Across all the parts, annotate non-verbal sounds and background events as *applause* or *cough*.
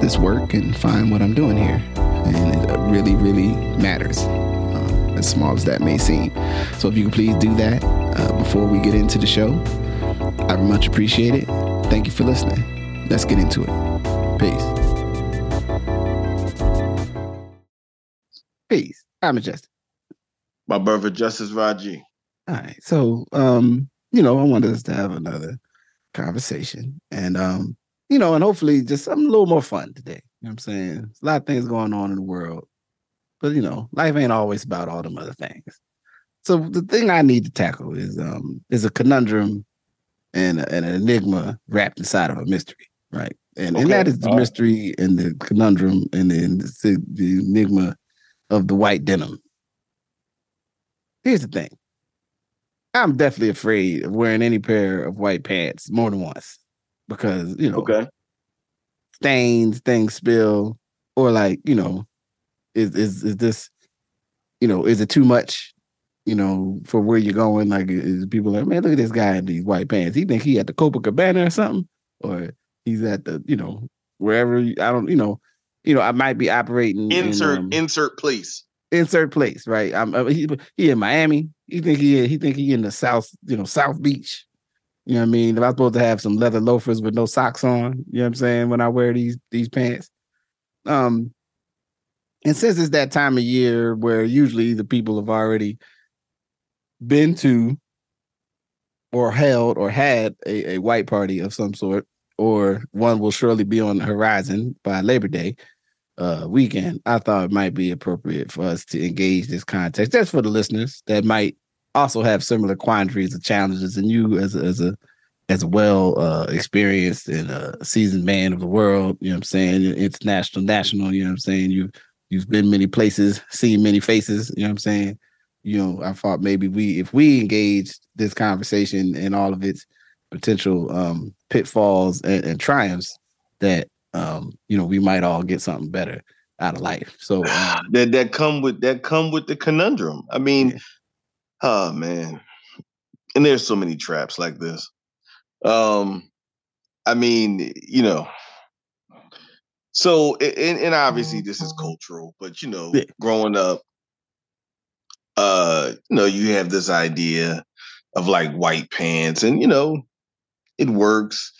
this work and find what I'm doing here. And it really, really matters, uh, as small as that may seem. So if you could please do that uh, before we get into the show, I would much appreciate it. Thank you for listening. Let's get into it. Peace. Peace. I'm Majestic. My brother Justice Rajee. All right. So um, you know, I wanted us to have another conversation. And um, you know, and hopefully just something a little more fun today. You know what I'm saying? There's a lot of things going on in the world. But you know, life ain't always about all them other things. So the thing I need to tackle is um is a conundrum and, and an enigma wrapped inside of a mystery, right? And okay. and that is the all mystery right. and the conundrum and then the, the enigma of the white denim. Here's the thing. I'm definitely afraid of wearing any pair of white pants more than once because you know, okay, stains, things spill, or like you know, is is is this, you know, is it too much? You know, for where you're going, like is people like, man, look at this guy in these white pants. He think he at the Copacabana or something, or he's at the, you know, wherever. I don't, you know, you know, I might be operating. Insert in, um, insert place. Insert place, right? I'm uh, he, he in Miami. He think he he think he in the South, you know, South Beach. You know what I mean? If I'm supposed to have some leather loafers with no socks on, you know what I'm saying, when I wear these these pants. Um and since it's that time of year where usually the people have already been to or held or had a, a white party of some sort, or one will surely be on the horizon by Labor Day uh, weekend, I thought it might be appropriate for us to engage this context just for the listeners that might also have similar quandaries or challenges, and you as a, as a as a well uh, experienced and a seasoned man of the world, you know what I'm saying, international, national, national, you know what I'm saying, you you've been many places, seen many faces, you know what I'm saying. You know, I thought maybe we if we engaged this conversation and all of its potential um, pitfalls and, and triumphs, that um, you know, we might all get something better out of life. So um, *sighs* that that come with that come with the conundrum. I mean, yeah. Oh man. And there's so many traps like this. Um, I mean, you know, so and, and obviously this is cultural, but you know, yeah. growing up, uh, you know, you have this idea of like white pants, and you know, it works.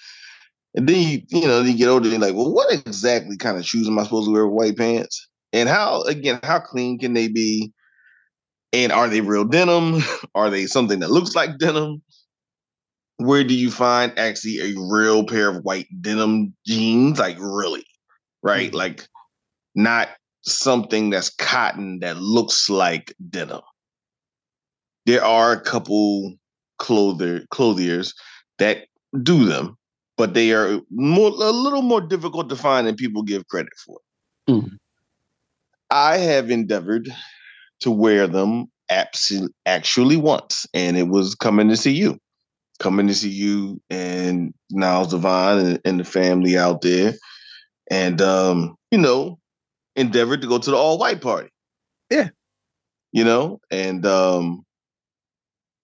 And then you, you know, you get older and like, well, what exactly kind of shoes am I supposed to wear with white pants? And how again, how clean can they be? And are they real denim? Are they something that looks like denim? Where do you find actually a real pair of white denim jeans? Like really, right? Mm-hmm. Like not something that's cotton that looks like denim. There are a couple clothier clothiers that do them, but they are more a little more difficult to find than people give credit for. Mm. I have endeavored to wear them abs- actually once, and it was coming to see you, coming to see you and Niles Devon and, and the family out there, and um, you know, endeavored to go to the all white party. Yeah, you know, and um,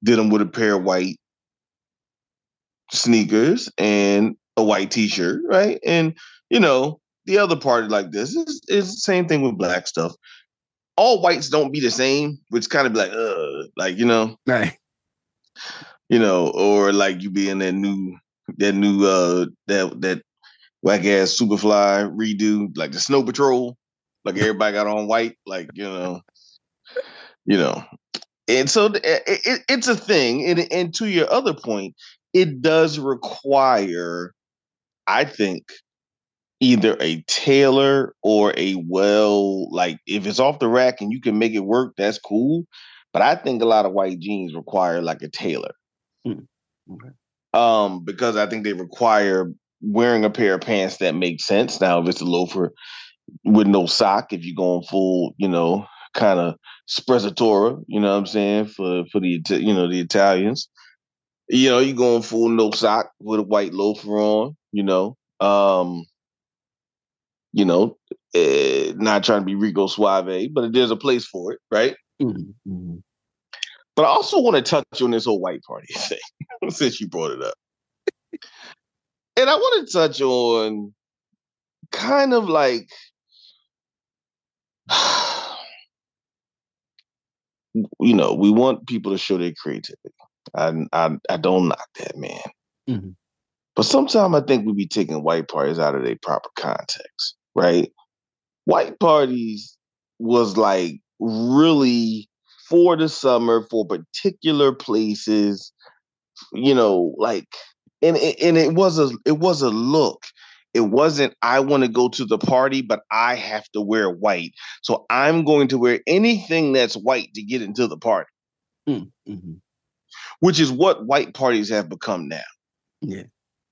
did them with a pair of white sneakers and a white t-shirt, right? And you know, the other party like this is is the same thing with black stuff. All whites don't be the same, which kind of be like, uh, like you know, right? You know, or like you be in that new that new uh that that whack ass Superfly redo, like the Snow Patrol, like *laughs* everybody got on white, like you know, you know, and so it, it, it's a thing. And, and to your other point, it does require, I think, either a tailor or a well, like if it's off the rack and you can make it work, that's cool. But I think a lot of white jeans require like a tailor. Mm. Okay. Um, because I think they require wearing a pair of pants that makes sense. Now, if it's a loafer, with no sock if you're going full, you know, kind of sprezzatura, you know what I'm saying, for for the you know the Italians. You know, you're going full no sock with a white loafer on, you know. Um, you know, eh, not trying to be Rico Suave, but there's a place for it, right? Mm-hmm. mm-hmm. But I also want to touch on this whole white party *laughs* thing *laughs* since you brought it up. and I want to touch on kind of like *sighs* you know, we want people to show their creativity. I I, I don't knock that, man. Mm-hmm. But sometimes I think we be taking white parties out of their proper context, right? White parties was like really for the summer for particular places, you know, like and and it was a it was a look. It wasn't I want to go to the party, but I have to wear white. So I'm going to wear anything that's white to get into the party. Mm, mm-hmm. Which is what white parties have become now. Yeah.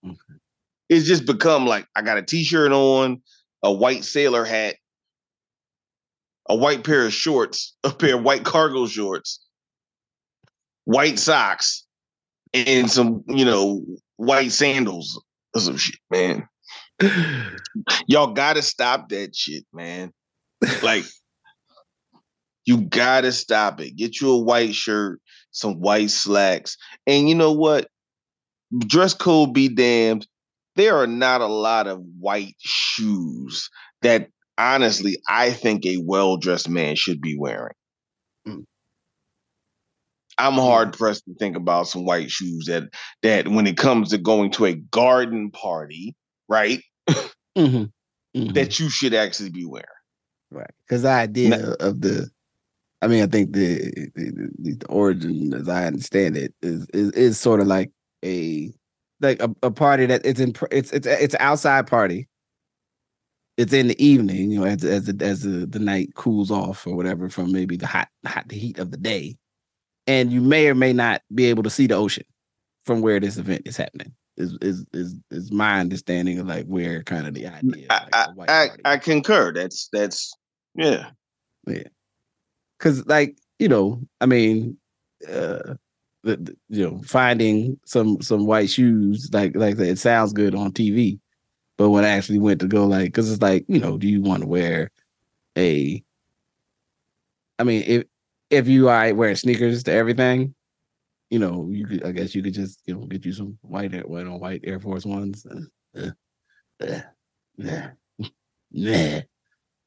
Okay. It's just become like I got a t-shirt on, a white sailor hat, a white pair of shorts, *laughs* a pair of white cargo shorts, white socks, and some, you know, white sandals or some shit, man. Y'all gotta stop that shit, man. Like, *laughs* you gotta stop it. Get you a white shirt, some white slacks. And you know what? Dress code be damned. There are not a lot of white shoes that honestly I think a well dressed man should be wearing. Mm. I'm hard pressed to think about some white shoes that that when it comes to going to a garden party, right? mm-hmm. *laughs* Mm-hmm. That you should actually be wearing. Right. Because the idea now, of the I mean, I think the, the, the origin, as I understand it, is is, is sort of like a like a, a party that it's in it's it's it's outside party. It's in the evening, you know, as as the, as the, the night cools off or whatever from maybe the hot hot the heat of the day, and you may or may not be able to see the ocean from where this event is happening. Is is is is my understanding of like where kind of the idea. I like I, I, I concur. That's that's yeah yeah because like you know I mean uh you know finding some some white shoes like like that it sounds good on TV, but when I actually went to go like because it's like you know do you want to wear a I mean if if you are wearing sneakers to everything, you know, you could I guess you could just you know get you some white white on white Air Force ones. Uh, uh, uh, *laughs* nah,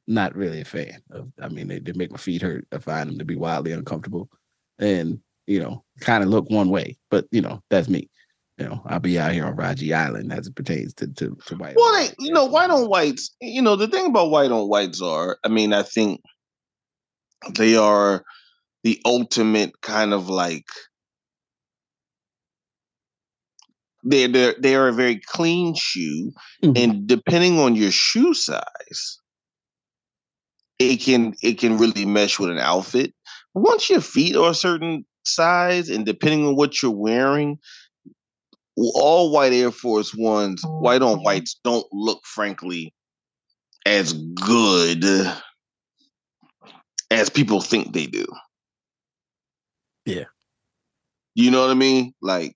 not really a fan of. I mean, they, they make my feet hurt. I find them to be wildly uncomfortable, and you know, kind of look one way. But you know, that's me. You know, I'll be out here on Rajee Island as it pertains to to, to white. Well, they, you know, white on whites. You know, the thing about white on whites are, I mean, I think they are the ultimate kind of like they're they're they are a very clean shoe, mm-hmm. and depending on your shoe size, it can it can really mesh with an outfit. Once your feet are a certain size, and depending on what you're wearing, all white Air Force Ones, white on whites, don't look frankly as good as people think they do. Yeah. You know what I mean? Like,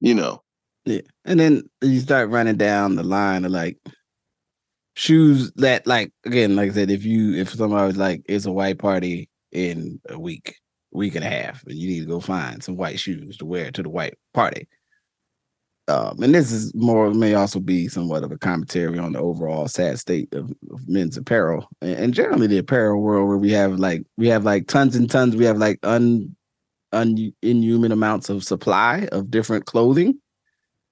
you know. Yeah. And then you start running down the line of like shoes that like again, like I said, if you if somebody was like it's a white party in a week, week and a half, and you need to go find some white shoes to wear to the white party. Um, and this is more may also be somewhat of a commentary on the overall sad state of, of men's apparel and, and, generally the apparel world where we have like we have like tons and tons we have like un, un inhuman amounts of supply of different clothing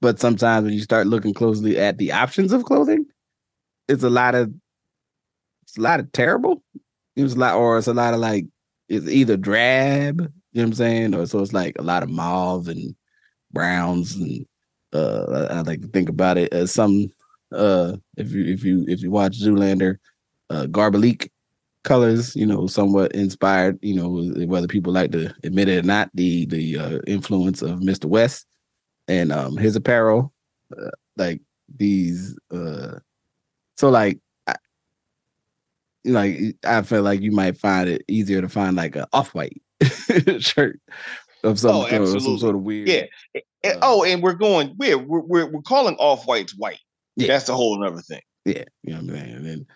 but sometimes when you start looking closely at the options of clothing it's a lot of it's a lot of terrible it's a lot or it's a lot of like it's either drab you know what i'm saying or so it's like a lot of mauve and browns and uh, I, like to think about it as some uh, if you if you if you watch Zoolander, uh, Garbalique colors, you know, somewhat inspired, you know, whether people like to admit it or not, the the uh, influence of Mr. West and um, his apparel, uh, like these uh, So like, I, like I feel like you might find it easier to find like an off white *laughs* shirt of some, Oh, sort of- some sort of weird. Yeah. And- Uh, oh, and we're going we're we're we're, we're calling off whites white. Yeah. That's a whole other thing. Yeah, you know what I'm saying? And then,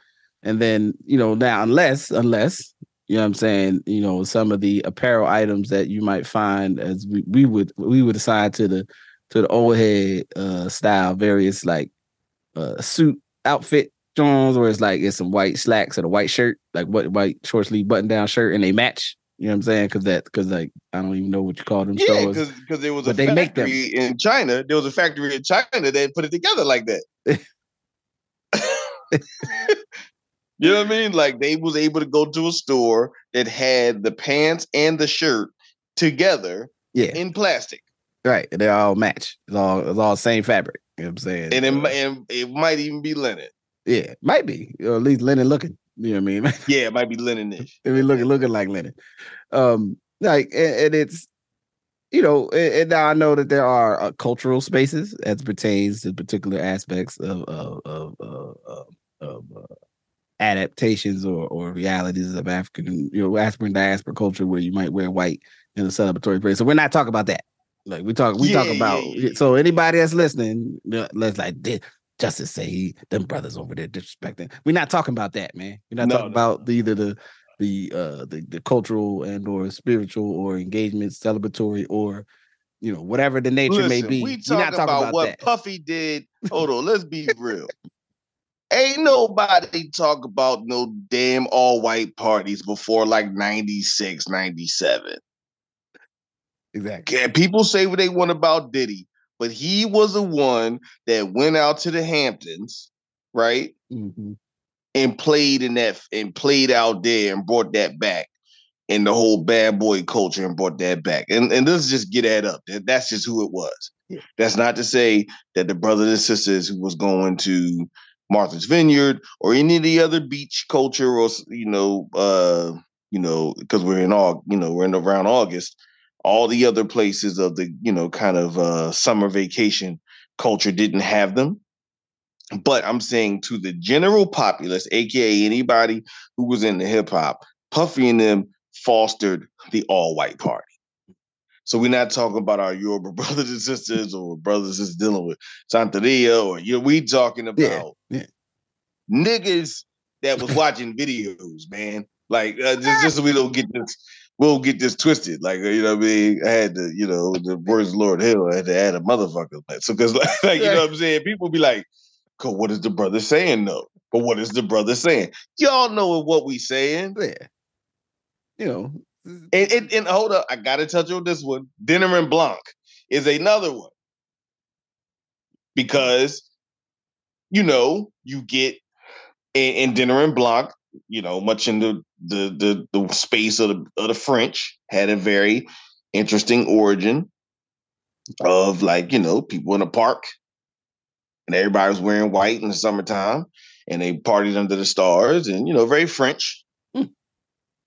and then, you know, now unless, unless, you know what I'm saying, you know, some of the apparel items that you might find as we, we would we would decide to the to the old head uh style, various like uh suit outfit Jones, where it's like it's some white slacks and a white shirt, like what white short sleeve button down shirt, and they match. You know what I'm saying? Because that because like I don't even know what you call them Yeah, stores. because there was a But they make them. factory in China. There was a factory in China that put it together like that. *laughs* *laughs* you know what I mean? Like they was able to go to a store that had the pants and the shirt together Yeah, in plastic. right. They all match. It's all it's all same fabric. You know what I'm saying? And it, and it might even be linen. Yeah, might be, or at least linen looking. You know what I mean? *laughs* Yeah, it might be linen-ish. I mean, looking looking like linen. Um, like, and, and it's you know, and, and now I know that there are uh, cultural spaces as pertains to particular aspects of of of, of, of, of uh, adaptations or or realities of African, you know, African diaspora culture where you might wear white in a celebratory place. So we're not talking about that. Like we talk, we talk Yeah, yeah, about. yeah, yeah. So anybody that's listening, uh, let's like "Did Justice say he, them brothers over there disrespecting. We're not talking about that, man. We're not No, talking no, about no. the, either the the uh the, the cultural and or spiritual or engagement celebratory or you know whatever the nature may be. we We're not talking talking about, about, what that. Puffy did. Hold on, let's be real. Ain't nobody talk about no damn all white parties before like 96, 97. exactly. Okay, people say what they want about Diddy, but he was the one that went out to the Hamptons, right? Mhm. And played in that and played out there and brought that back. And the whole bad boy culture and brought that back. And and let's just get that up. That's just who it was. Yeah. That's not to say that the brothers and sisters who was going to Martha's Vineyard or any of the other beach culture or you know, uh, you know, because we're in all, you know, we're in around August, all the other places of the, you know, kind of uh summer vacation culture didn't have them. But I'm saying to the general populace, aka anybody who was into hip hop, Puffy and them fostered the all white party. So we're not talking about our Yoruba *laughs* brothers and sisters or brothers that's dealing with Santeria or you know, we talking about yeah. niggas that was watching videos, man. Like uh, just, just so we don't get this, we'll get this twisted. Like you know, what I mean, I had to, you know, the words of Lord Hill, I had to add a motherfucker. So because like, *laughs* like, you know what I'm saying, people be like, "Cool, what is the brother saying?" though? but what is the brother saying? Y'all know what we saying. Yeah. You know. And, and, and hold up, I gotta touch on this one. Dîner en Blanc is another one because you know you get in, in Dîner en Blanc, you know, much in the the the, the space of the of the French had a very interesting origin of like you know people in a park and everybody was wearing white in the summertime and they partied under the stars and you know very French.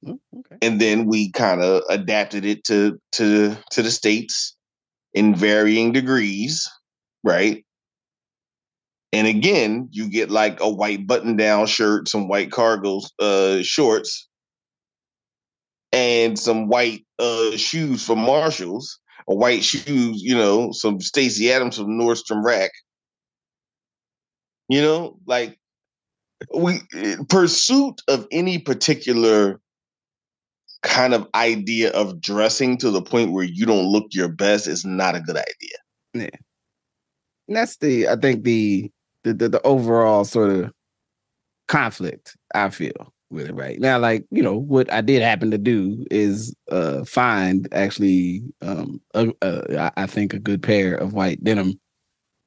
Oh, okay. and then we kind of adapted it to to to the states in varying degrees right? And again you get like a white button down shirt some white cargo uh shorts and some white uh shoes from marshalls or white shoes you know some stacy adams from nordstrom rack. You know like we pursuit of any particular kind of idea of dressing to the point where you don't look your best is not a good idea. And that's the I think the the the, the overall sort of conflict I feel with it right now. Like you know what I did happen to do is uh find actually um a, a, I think a good pair of white denim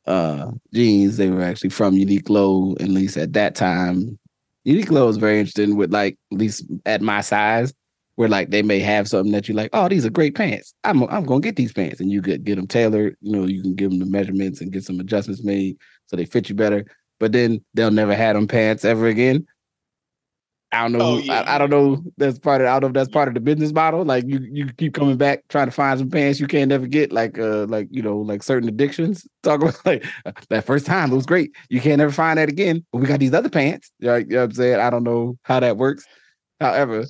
uh jeans. They were actually from Uniqlo, at least at that time. Uniqlo is very interesting with like at least at my size. Where like they may have something that you're like, oh, these are great pants. I'm I'm gonna get these pants, and you could get them tailored. You know, you can give them the measurements and get some adjustments made so they fit you better. But then they'll never have them pants ever again. I don't know. Oh, yeah, I. I, don't know. That's part of. I don't know if that's part of the business model. Like you, you keep coming back trying to find some pants you can't never get. Like, uh, like you know, like certain addictions. *laughs* Talk about like that first time it was great. You can't ever find that again. But we got these other pants. Right? You know what I'm saying? I don't know how that works. However,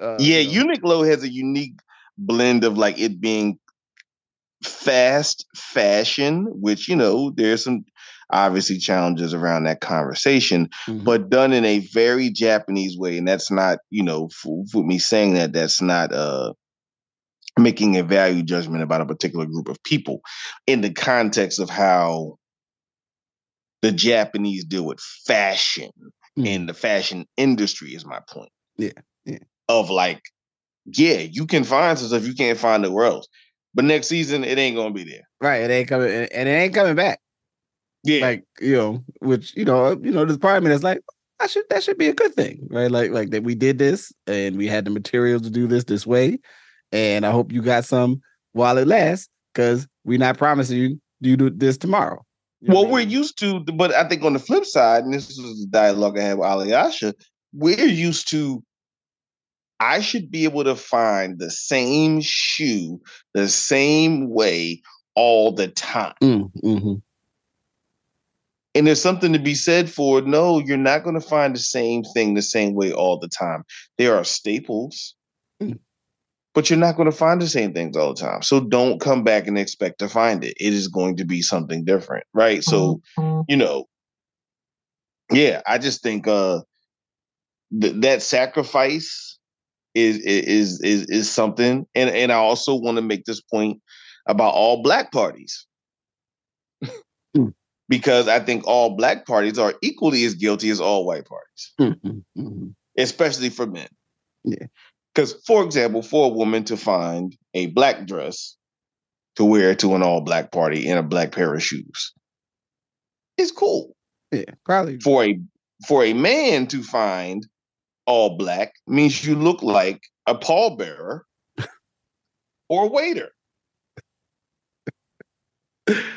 uh, yeah, you know. Uniqlo has a unique blend of like it being fast fashion, which you know there's some obviously challenges around that conversation, mm-hmm. but done in a very Japanese way. And that's not, you know, for, for me saying that, that's not uh making a value judgment about a particular group of people in the context of how the Japanese deal with fashion mm-hmm. in the fashion industry is my point. Yeah. Yeah. Of like, yeah, you can find some stuff you can't find nowhere else. But next season, it ain't gonna be there. Right. It ain't coming and it ain't coming back. Yeah. Like, you know, which, you know, you know, there's part of me that's like, I should that should be a good thing, right? Like, like that we did this and we had the material to do this this way. And I hope you got some while it lasts, because we're not promising you you do this tomorrow. You know well, we're used to, but I think on the flip side, and this is the dialogue I had with Alyasha, we're used to I should be able to find the same shoe the same way all the time. Mm, mm-hmm. And there's something to be said for no, you're not going to find the same thing the same way all the time. There are staples, mm. but you're not going to find the same things all the time. So don't come back and expect to find it. It is going to be something different, right? So, mm-hmm. you know, yeah, I just think uh th- that sacrifice is is is is something and and I also want to make this point about all black parties. Because I think all black parties are equally as guilty as all white parties, mm-hmm, mm-hmm. especially for men. Yeah. Because, for example, for a woman to find a black dress to wear to an all black party in a black pair of shoes is cool. Yeah, probably. For a for a man to find all black means you look like a pallbearer or a waiter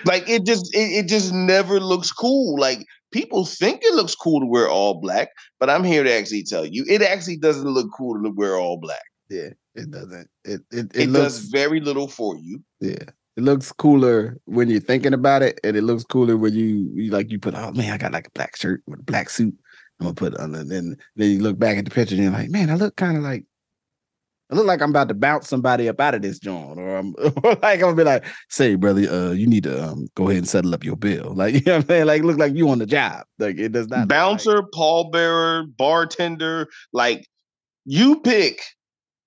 like it just it, it just never looks cool. Like people think it looks cool to wear all black, but I'm here to actually tell you it actually doesn't look cool to wear all black. Yeah, it doesn't. It it, it, it looks, does very little for you. Yeah. It looks cooler when you're thinking about it, and it looks cooler when you, you like you put, oh man, I got like a black shirt with a black suit. I'm gonna put on, and then then you look back at the picture and you're like, man, I look kind of like I look like I'm about to bounce somebody up out of this joint, or I'm *laughs* or like I'm gonna be like, say, brother, uh, you need to um, go ahead and settle up your bill. Like, *laughs* you know what I'm saying? Like, look like you on the job. Like it does not bouncer, like... pallbearer, bartender, like you pick,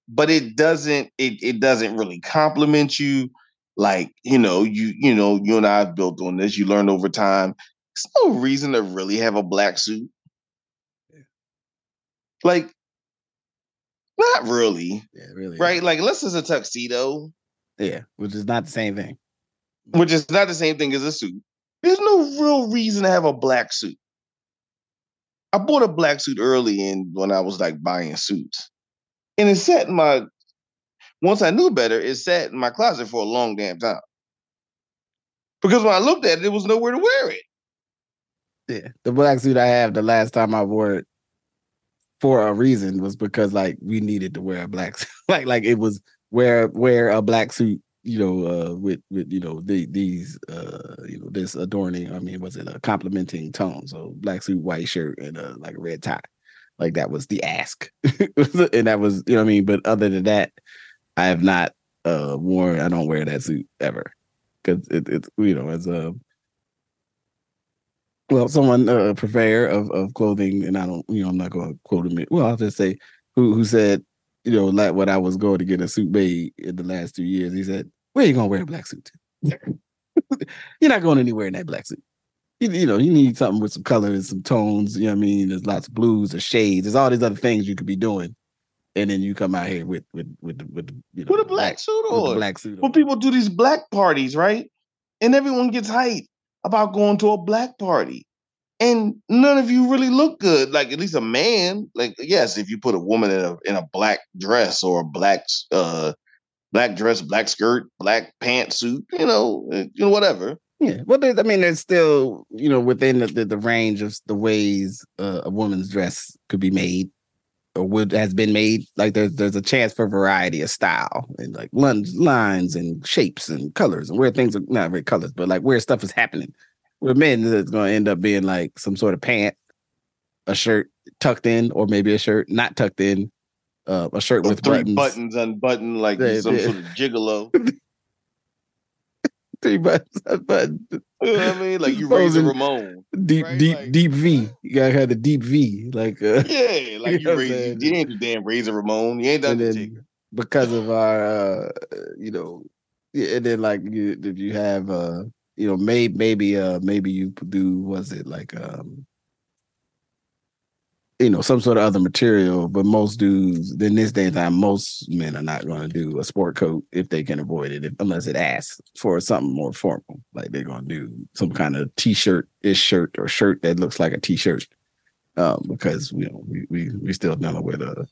but it doesn't it it doesn't really compliment you. Like, you know, you you know, you and I have built on this, you learned over time. There's no reason to really have a black suit. Like not really. Yeah, really. Right? Like, unless it's a tuxedo. Yeah, which is not the same thing. Which is not the same thing as a suit. There's no real reason to have a black suit. I bought a black suit early in when I was like buying suits. And it sat in my once I knew better, it sat in my closet for a long damn time. Because when I looked at it, there was nowhere to wear it. Yeah. The black suit I have the last time I wore it for a reason was because like we needed to wear a black suit. *laughs* like like it was wear wear a black suit you know uh with with you know the these uh you know this adorning i mean was it a complementing tone? So black suit white shirt and a like a red tie. Like that was the ask. *laughs* And that was you know i mean? But other than that i have not uh worn i don't wear that suit ever. Because it, it's you know as a well, someone uh, a purveyor of, of clothing, and I don't, you know, I'm not going to quote him. Well, I'll just say who who said, you know, like what I was going to get a suit made in the last two years. He said, "Where are you going to wear a black suit? *laughs* You're not going anywhere in that black suit. You, you know, you need something with some color and some tones. You know what I mean? There's lots of blues, or shades. There's all these other things you could be doing." And then you come out here with with with with you know with a black, suit on. black suit. When people do these black parties, right? And everyone gets hyped about going to a black party. And none of you really look good. Like at least a man. Like yes, if you put a woman in a in a black dress or a black uh black dress, black skirt, black pantsuit, you know, eh, you know, whatever. Yeah, well, I mean, there's still you know within the, the, the range of the ways uh, a woman's dress could be made. Or would has been made. Like there's there's a chance for variety of style and like lines and shapes and colors and where things are not very colors, but like where stuff is happening. With men, it's going to end up being like some sort of pant, a shirt tucked in, or maybe a shirt not tucked in, uh, a shirt with three buttons. buttons unbuttoned like Yeah, some yeah. sort of gigolo. *laughs* three buttons. *laughs* You know what I mean? Like you Razor Ramon. deep, Right, deep, like- deep V. You gotta have the deep V, like uh, Yeah, *laughs* like You you know raise saying? you ain't the damn razor Ramon. You ain't done the because of our, uh, you know, and then like you, if you have, uh, you know, maybe maybe uh maybe you do was it like um, you know, some sort of other material, but most dudes in this day and time, most men are not going to do a sport coat if they can avoid it, if, unless it asks for something more formal. Like they're going to do some kind of t-shirt ish shirt or shirt that looks like a t-shirt, um, because you know we we we still dealing with a,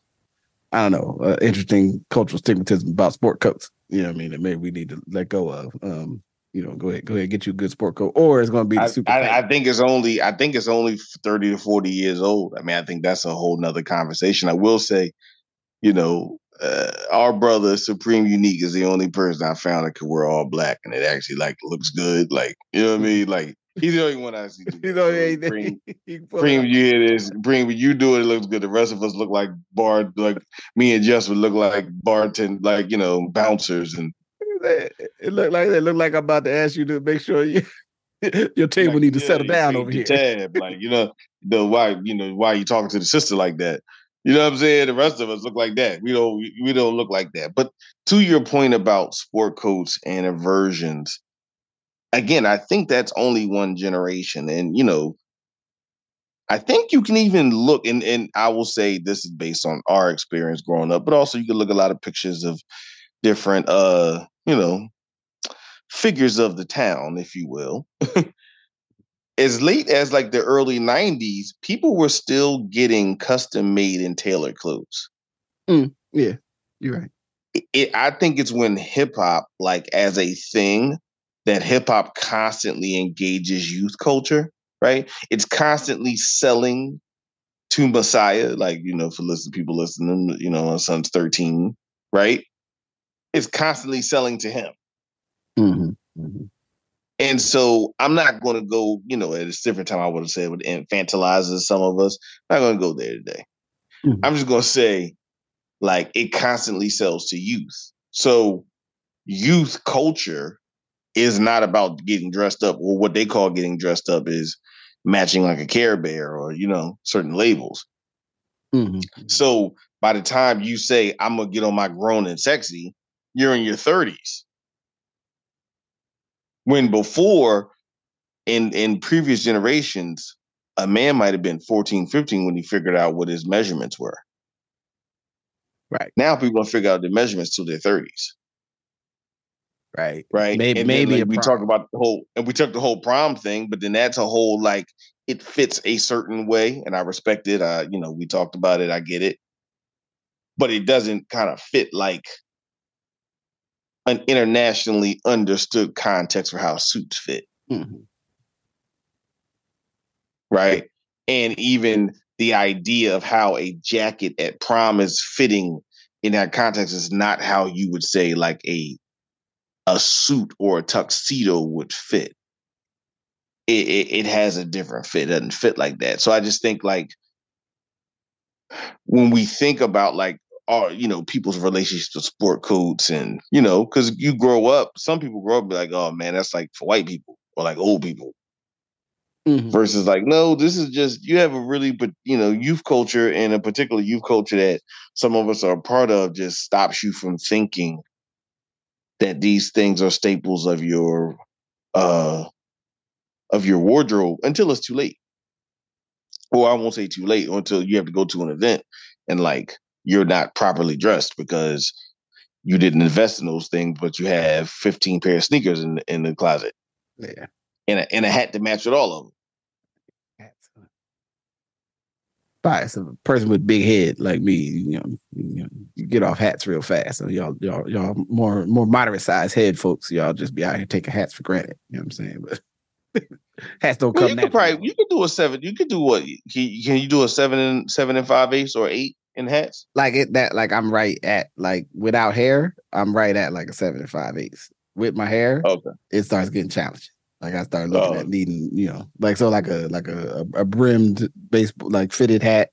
I don't know, interesting cultural stigmatism about sport coats. You know I mean? That maybe we need to let go of. Um, you know, go ahead, go ahead, get you a good sport coat, or it's going to be the I, super. I. I think it's only I think it's only 30 to 40 years old. I mean, I think that's a whole nother conversation. I will say, you know, uh, our brother Supreme Unique is the only person I found that could wear all black and it actually like looks good. Like, you know what I mean? Like he's the only one I see. *laughs* *laughs* you know, Supreme, Supreme, up. you hear this? Supreme, when you do it, it looks good. The rest of us look like bar, like me and Jess would look like bartend, like you know, bouncers and It looked like it looked like I'm about to ask you to make sure you *laughs* your table like, need to yeah, settle down over here. Tab, like you know, the why you know why you talking to the sister like that? You know what I'm saying? The rest of us look like that. We don't we don't look like that. But to your point about sport coats and aversions, again, I think that's only one generation, and you know. I think you can even look, and, and I will say this is based on our experience growing up, but also you can look a lot of pictures of different, uh, you know, figures of the town, if you will. *laughs* as late as like the early 90s, people were still getting custom made and tailored clothes. Yeah, you're right. It, it- I think it's when hip hop, like as a thing, that hip hop constantly engages youth culture, right? It's constantly selling to Messiah, like, you know, for listen people listening, you know, my son's 13, right? It's constantly selling to him. Mhm, mhm. And so I'm not going to go, you know, at a different time I would have said would infantilizes some of us. I'm not going to go there today. Mhm. I'm just going to say, like, it constantly sells to youth. So youth culture is not about getting dressed up. Well, what they call getting dressed up is matching like a Care Bear or, you know, certain labels. Mhm. So by the time you say, I'm going to get on my grown and sexy, you're in your 30s. When before, in, in previous generations, a man might have been 14, 15 when he figured out what his measurements were. Right. Now people don't figure out the measurements till their 30s. Right. Right. Maybe- and maybe like, we talk about the whole and we took the whole prom thing, but then that's a whole like it fits a certain way, and I respect it. Uh, you know, we talked about it, I get it. But it doesn't kind of fit like an internationally understood context for how suits fit. Mhm. right? And even the idea of how a jacket at prom is fitting in that context is not how you would say like a a suit or a tuxedo would fit. It, it, it has a different fit. It doesn't fit like that. So I just think like when we think about like our you know people's relationships to sport coats and you know because you grow up, some people grow up be like, oh man, that's like for white people or like old people Mhm. versus like no this is just you have a really but you know youth culture and a particular youth culture that some of us are a part of just stops you from thinking that these things are staples of your uh of your wardrobe until it's too late or i won't say too late until you have to go to an event and like you're not properly dressed because you didn't invest in those things but you have 15 pair of sneakers in, in the closet Yeah. and a, and a hat to match with all of them. Bias of a person with big head like me, you know, you, know, you get off hats real fast. So y'all, y'all, y'all more more moderate sized head folks. Y'all just be out here taking hats for granted. You know what I'm saying? But *laughs* hats don't Well, come you could probably you could do a seven. You could do what? Can, can you do a seven and seven and five eighths or eight in hats? Like it that like I'm right at like without hair, I'm right at like a seven and five eighths. With my hair, Okay. it starts getting challenging. Like I start looking Oh. at needing, you know, like so like a like a, a, a brimmed baseball like fitted hat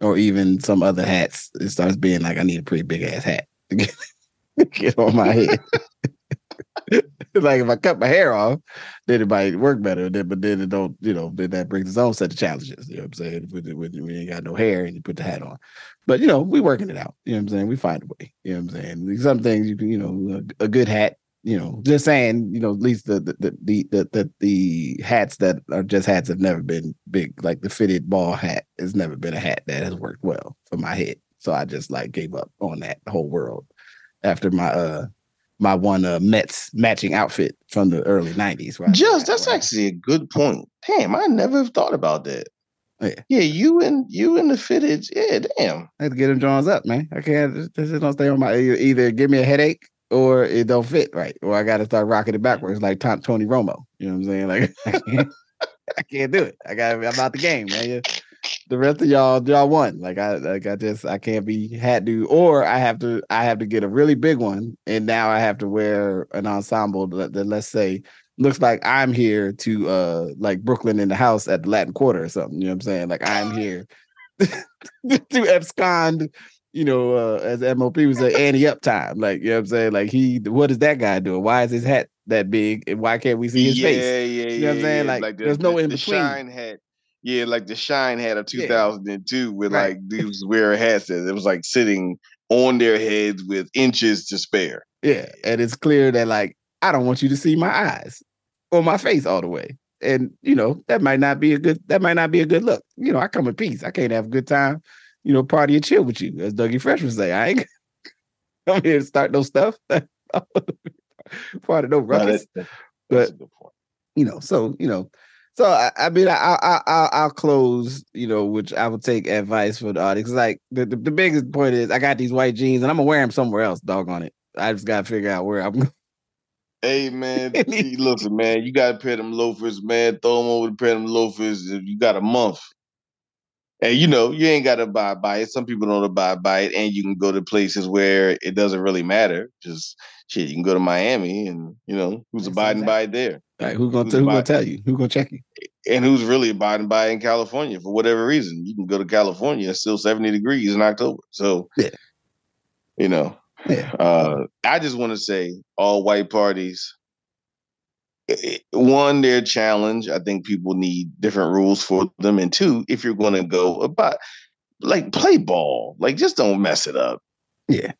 or even some other hats. It starts being like I need a pretty big ass hat to get, *laughs* get on my head. *laughs* *laughs* like if I cut my hair off, then it might work better. Then, but then it don't, you know, then that brings its own set of challenges. You know what I'm saying? When, when we ain't got no hair and you put the hat on. But you know, we working it out. You know what I'm saying? We find a way. You know what I'm saying? Some things you can, you know, a, a good hat. You know, just saying. You know, at least the the the the, the, the hats that are just hats have never been big. Like the fitted ball hat has never been a hat that has worked well for my head. So I just like gave up on that whole world after my uh my one uh Mets matching outfit from the early '90s. where I- Just that's actually a good point. Damn, I never thought about that. Yeah. Yeah, you and you and the fitted. Yeah, damn. I had to get them drawings up, man. I can't. This don't stay on my. Either give me a headache or it don't fit right, or I got to start rocking it backwards like Ton- Tony Romo. You know what I'm saying? Like *laughs* I can't, I can't do it. I got. I'm out the game, man. The rest of y'all, y'all won. Like I, like I just, I can't be hat dude, or I have to, I have to get a really big one, and now I have to wear an ensemble that, that let's say looks like I'm here to uh like Brooklyn in the house at the Latin Quarter or something. You know what I'm saying? Like I'm *gasps* here *laughs* to abscond, you know, uh, as MOP was say, Annie up time. Like, you know what I'm saying? Like he what is that guy doing? Why is his hat that big and why can't we see his yeah, face? yeah, yeah, You know what I'm saying? yeah. Like, the- there's no the, in the between. shine hat. Yeah, like the shine of Yeah. 2002, with Right. like dudes wearing hats that it was like sitting on their heads with inches to spare. Yeah. And it's clear that like I don't want you to see my eyes or my face all the way. And you know, that might not be a good that might not be a good look. You know, I come in peace. I can't have a good time, you know, party and chill with you, as Dougie Fresh would say. I ain't *laughs* I'm here to start no stuff. *laughs* Part of no No, ruckus. But- that's a point. you know, so you know, so I, I mean, I, I, I, I'll close, you know, which I will take advice for the audience. Like the, the, the biggest point is, I got these white jeans, and I'm gonna wear them somewhere else. Dog on it. I just gotta figure out where I'm. going. Hey man, *laughs* listen, man, you gotta pair them loafers, man. Throw them over the pair them loafers. If you got a month, and you know you ain't gotta abide by it. Some people don't abide by it, and you can go to places where it doesn't really matter. Just shit, you can go to Miami, and you know who's That's abiding by it there, Like, who's gonna Who's who gonna tell you? who's gonna check you? and who's really abiding by it in California for whatever reason. You can go to California, it's still seventy degrees in October. So Yeah. you know, Yeah. uh, I just want to say all white parties. One, their challenge. I think people need different rules for them. And two, if you're going to go about like play ball, like just don't mess it up. Yeah.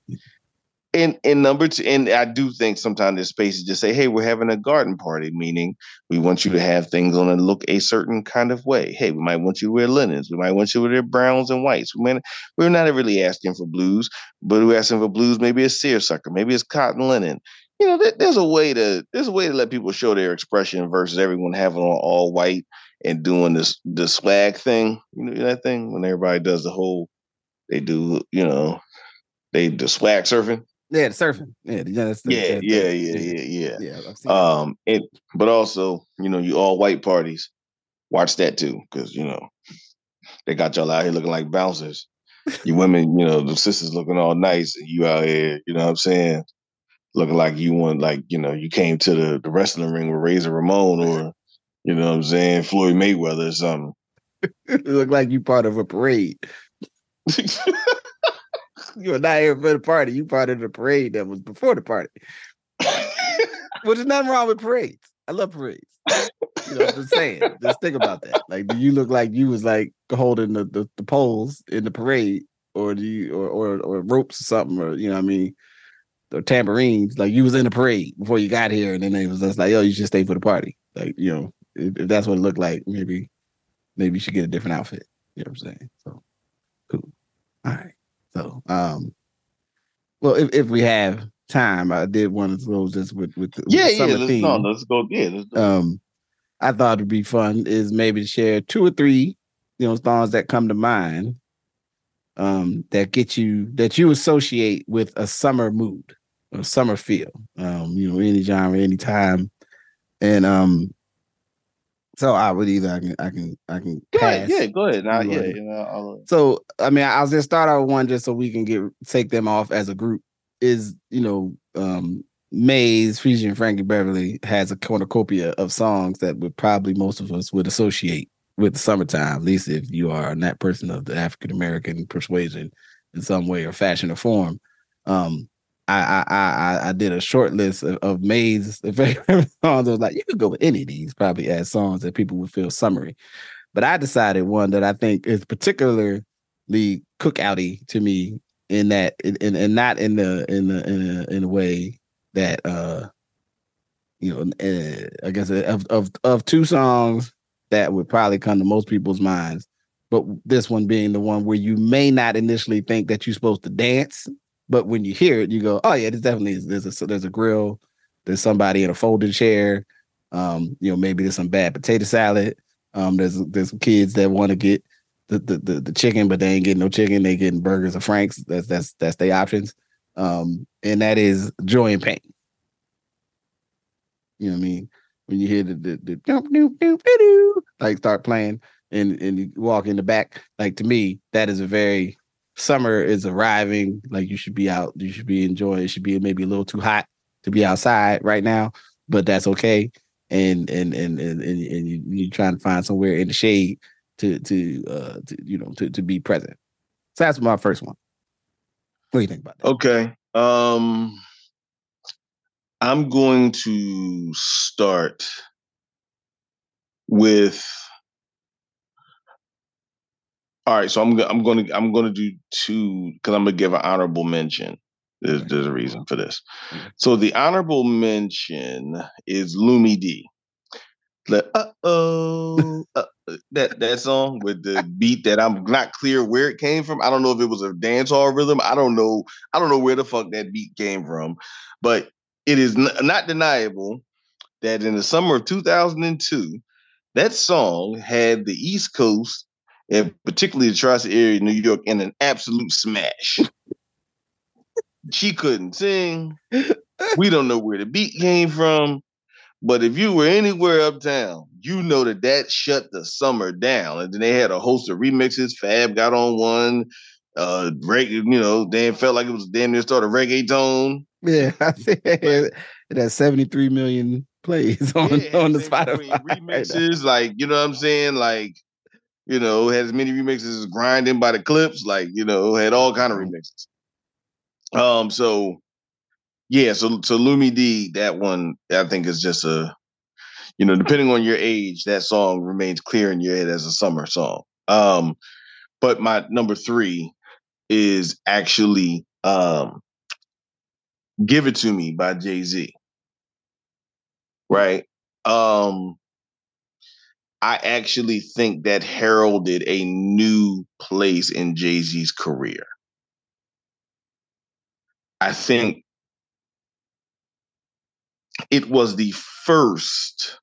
And and number two, and I do think sometimes there's spaces just say, hey, we're having a garden party, meaning we want you to have things on and look a certain kind of way. Hey, we might want you to wear linens. We might want you to wear browns and whites. We might, we're not really asking for blues, but we're asking for blues. Maybe it's seersucker. Maybe it's cotton linen. You know, there, there's a way to there's a way to let people show their expression versus everyone having on all white and doing this the swag thing. You know that thing when everybody does the whole they do you know they the swag surfing. Yeah, the surfing. Yeah, the- the, Yeah, that- yeah, yeah, yeah, yeah. yeah. I've seen that. Um, it, but also, you know, you all white parties, watch that too, because you know they got y'all out here looking like bouncers. You women, you know, the sisters looking all nice, and you out here, you know what I'm saying, looking like you want, like you know, you came to the, the wrestling ring with Razor Ramon or, you know what I'm saying, Floyd Mayweather or something. *laughs* it look like you part of a parade. *laughs* You were not here for the party. You part of the parade that was before the party. *laughs* Well, there's nothing wrong with parades. I love parades. You know, just saying. Just think about that. Like, do you look like you was like holding the, the, the poles in the parade, or do you or, or or ropes or something, or you know, what I mean, or tambourines? Like you was in the parade before you got here, and then they was just like, "Yo, you should stay for the party." Like, you know, if, if that's what it looked like, maybe maybe you should get a different outfit. You know what I'm saying? So cool. All right. So, um, well, if if we have time, I did want to close this with with the, with yeah, the yeah. Let's theme. no, let's go. Yeah, let's. Um, I thought it'd be fun is maybe to share two or three, you know, songs that come to mind, um, that get you that you associate with a summer mood, summer feel. Um, you know, any genre, any time, and um, So I would either I can I can I can Go pass. ahead, yeah, go ahead. Now, yeah, you know, So I mean, I'll just start out with one just so we can get take them off as a group. Is you know, um Maze, featuring Frankie Beverly has a cornucopia of songs that would probably most of us would associate with the summertime, at least if you are that person of the African American persuasion in some way or fashion or form. Um I I I, I did a short list of, of Maze *laughs* favorite songs. I was like, you could go with any of these probably as songs that people would feel summery. But I decided one that I think is particularly cookouty to me in that and and not in the in the in a, in a way that uh you know uh, I guess of of of two songs that would probably come to most people's minds but this one being the one where you may not initially think that you're supposed to dance but when you hear it you go oh yeah this definitely there's a there's a grill there's somebody in a folding chair um you know maybe there's some bad potato salad um there's there's some kids that want to get the, the the the chicken, but they ain't getting no chicken. They getting burgers or Franks. That's that's that's their options. Um, and that is joy and pain. You know what I mean? When you hear the the, the doop, doop, doop, doo, like start playing and and you walk in the back, like to me, that is a very summer is arriving. Like you should be out, you should be enjoying. It should be maybe a little too hot to be outside right now, but that's okay. And and and and and, and you, you're trying to find somewhere in the shade to to uh to you know to to be present. So that's my first one. What do you think about that? Okay. Um I'm going to start with all right, so I'm I'm going to I'm going to do two because I'm going to give an honorable mention. There's there's a reason for this. So the honorable mention is Lumidee. The uh oh that that song with the *laughs* beat that I'm not clear where it came from. I don't know if it was a dancehall rhythm. I don't know. I don't know where the fuck that beat came from, but it is n- not deniable that in the summer of 2002, that song had the East Coast and particularly the tri-state area New York in an absolute smash. she couldn't sing. We don't know where the beat came from. But if you were anywhere uptown, you know that that shut the summer down. And then they had a host of remixes. Fab got on one. Uh, reg- you know, Dan felt like it was damn near started reggaeton. Yeah, I *laughs* think it has 73 million plays *laughs* on, Yeah, on the Spotify. *laughs* remixes, like you know what I'm saying, like you know, had as many remixes as grinding by the Clipse, like you know, had all kind of remixes. Um, so yeah, so so Lumidee, that one I think is just a, you know, depending on your age, that song remains clear in your head as a summer song. Um, but my number three is actually um, "Give It to Me" by Jay Z. Right. Um, I actually think that heralded a new place in Jay Z's career. I think it was the first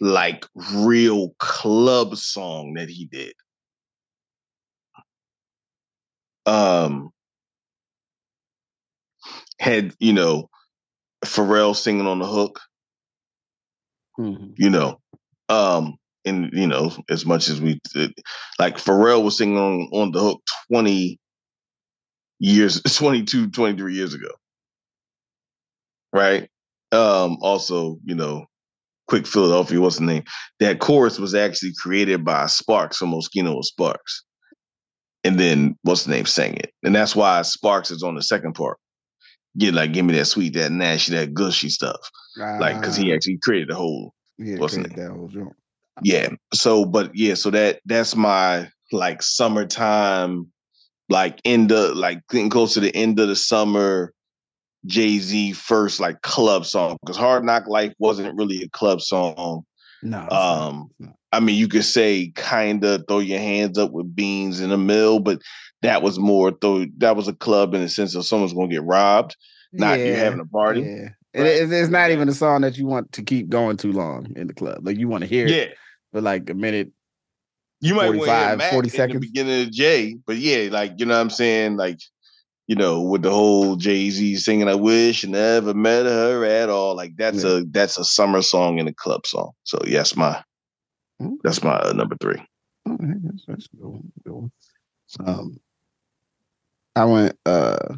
like real club song that he did. Um had, you know, Pharrell singing on the hook, Mhm. you know. Um and you know, as much as we did, like Pharrell was singing on, on the hook 20 years *laughs* 22 23 years ago. Right? Um also, you know, quick Philadelphia, what's the name? That chorus was actually created by Sparks from Moschino Sparks. And then what's the name sang it. And that's why Sparks is on the second part. Get like give me that sweet, that nasty, that gushy stuff. Like because he Ah, actually created the whole yeah, what's the created that whole joint. Yeah. So, but yeah, so that that's my like summertime, like end of like getting close to the end of the summer, Jay Z first like club song because Hard Knock Life wasn't really a club song. No. Um. I mean, you could say kind of throw your hands up with beans in the mill, but that was more throw. That was a club in the sense of someone's to get robbed, not you're having a party. Yeah. It- it's, it's not even a song that you want to keep going too long in the club. Like you want to hear Yeah. it for like a minute. You might want to 45, hear Mac 40 in the seconds. beginning of Jay, but yeah, like you know what I'm saying, like you know, with the whole Jay Z singing "I wish I never met her at all," like that's Yeah. a that's a summer song and a club song. So yes, my That's my uh, number three. Oh, that's, that's good. One, good one. Um, I went uh,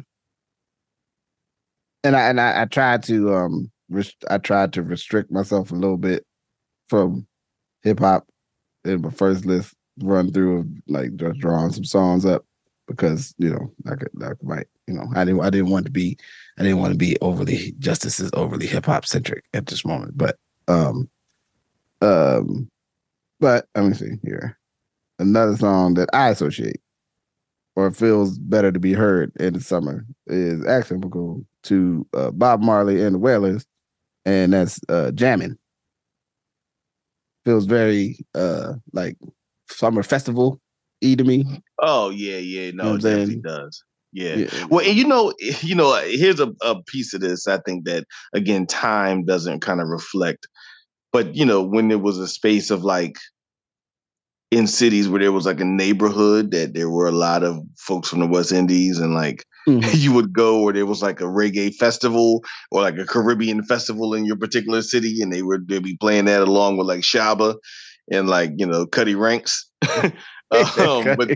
and I and I, I tried to um, rest- I tried to restrict myself a little bit from hip hop in my first list run through of like just drawing some songs up because you know I could I might you know I didn't I didn't want to be I didn't want to be overly justice is overly hip hop centric at this moment but um um but let me see here. Another song that I associate or feels better to be heard in the summer is accidental to uh, Bob Marley and the Wailers and that's uh jamming feels very uh like summer festival e to me Oh yeah, yeah, no, know it definitely does. Yeah. yeah Well, and you know, *laughs* you know, here's a, a piece of this. I think that again, time doesn't kind of reflect, but you know, when there was a space of like in cities where there was like a neighborhood that there were a lot of folks from the West Indies and like Mhm. *laughs* you would go where there was like a reggae festival or like a Caribbean festival in your particular city, and they would they'd be playing that along with like Shabba and like you know Cutty Ranks. *laughs* *laughs* um, but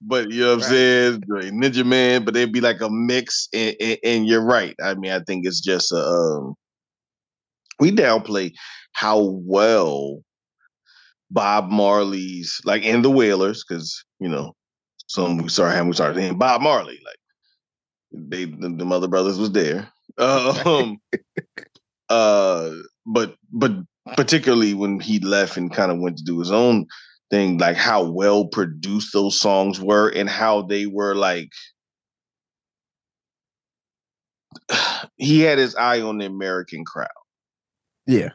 but you know what I'm Right. saying, like Ninja Man. But they'd be like a mix, and, and, and you're right. I mean, I think it's just a, um, we downplay how well Bob Marley's like and the Wailers, because you know, some we started having we started saying Bob Marley, like they the, the Mother Brothers was there. Um, *laughs* uh, but but particularly when he left and kind of went to do his own thing, like how well produced those songs were and how they were like *sighs* he had his eye on the American crowd, yeah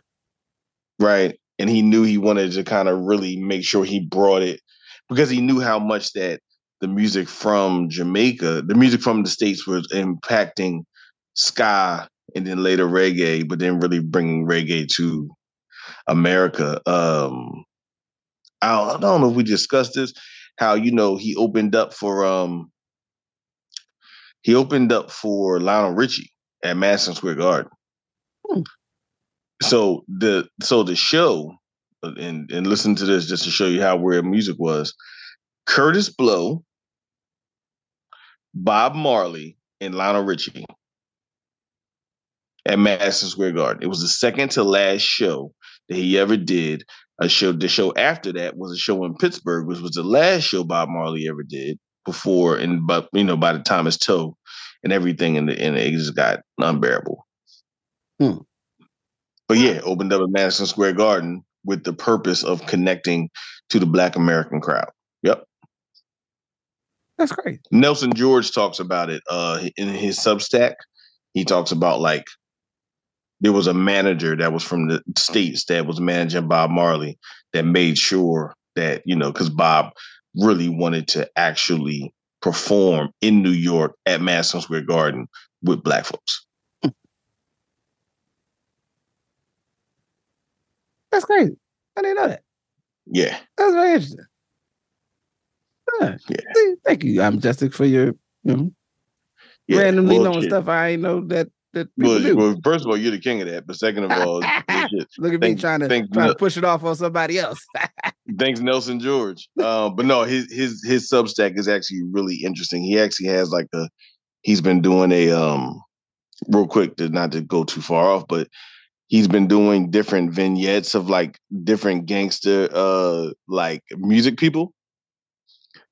right? And he knew he wanted to kind of really make sure he brought it because he knew how much that the music from Jamaica, the music from the States was impacting ska and then later reggae, but then really bringing reggae to America. Um, I don't, I don't know if we discussed this, how, you know, he opened up for, um, he opened up for Lionel Richie at Madison Square Garden. Hmm. So the so the show, and and listen to this just to show you how weird music was. Kurtis Blow, Bob Marley, and Lionel Richie at Madison Square Garden. It was the second to last show that he ever did. A show. The show after that was a show in Pittsburgh, which was the last show Bob Marley ever did before. And but you know, by the time his toe and everything, and the and it just got unbearable. Hmm. But yeah, opened up at Madison Square Garden with the purpose of connecting to the Black American crowd. That's great. Nelson George talks about it uh, in his Substack. He talks about like there was a manager that was from the states that was managing Bob Marley that made sure that you know because Bob really wanted to actually perform in New York at Madison Square Garden with black folks. that's crazy I didn't know that. Yeah, that's very interesting Yeah. Thank you I'm Justic for your you know yeah. randomly Well, knowing stuff I ain't know that that Well, well, first of all, you're the king of that. But second of all, *laughs* Look at me trying to trying to push it off on somebody else. *laughs* thanks Nelson George. Uh, but no, his his his Substack is actually really interesting. He actually has like a he's been doing a um real quick to not to go too far off, but he's been doing different vignettes of like different gangster uh like music people.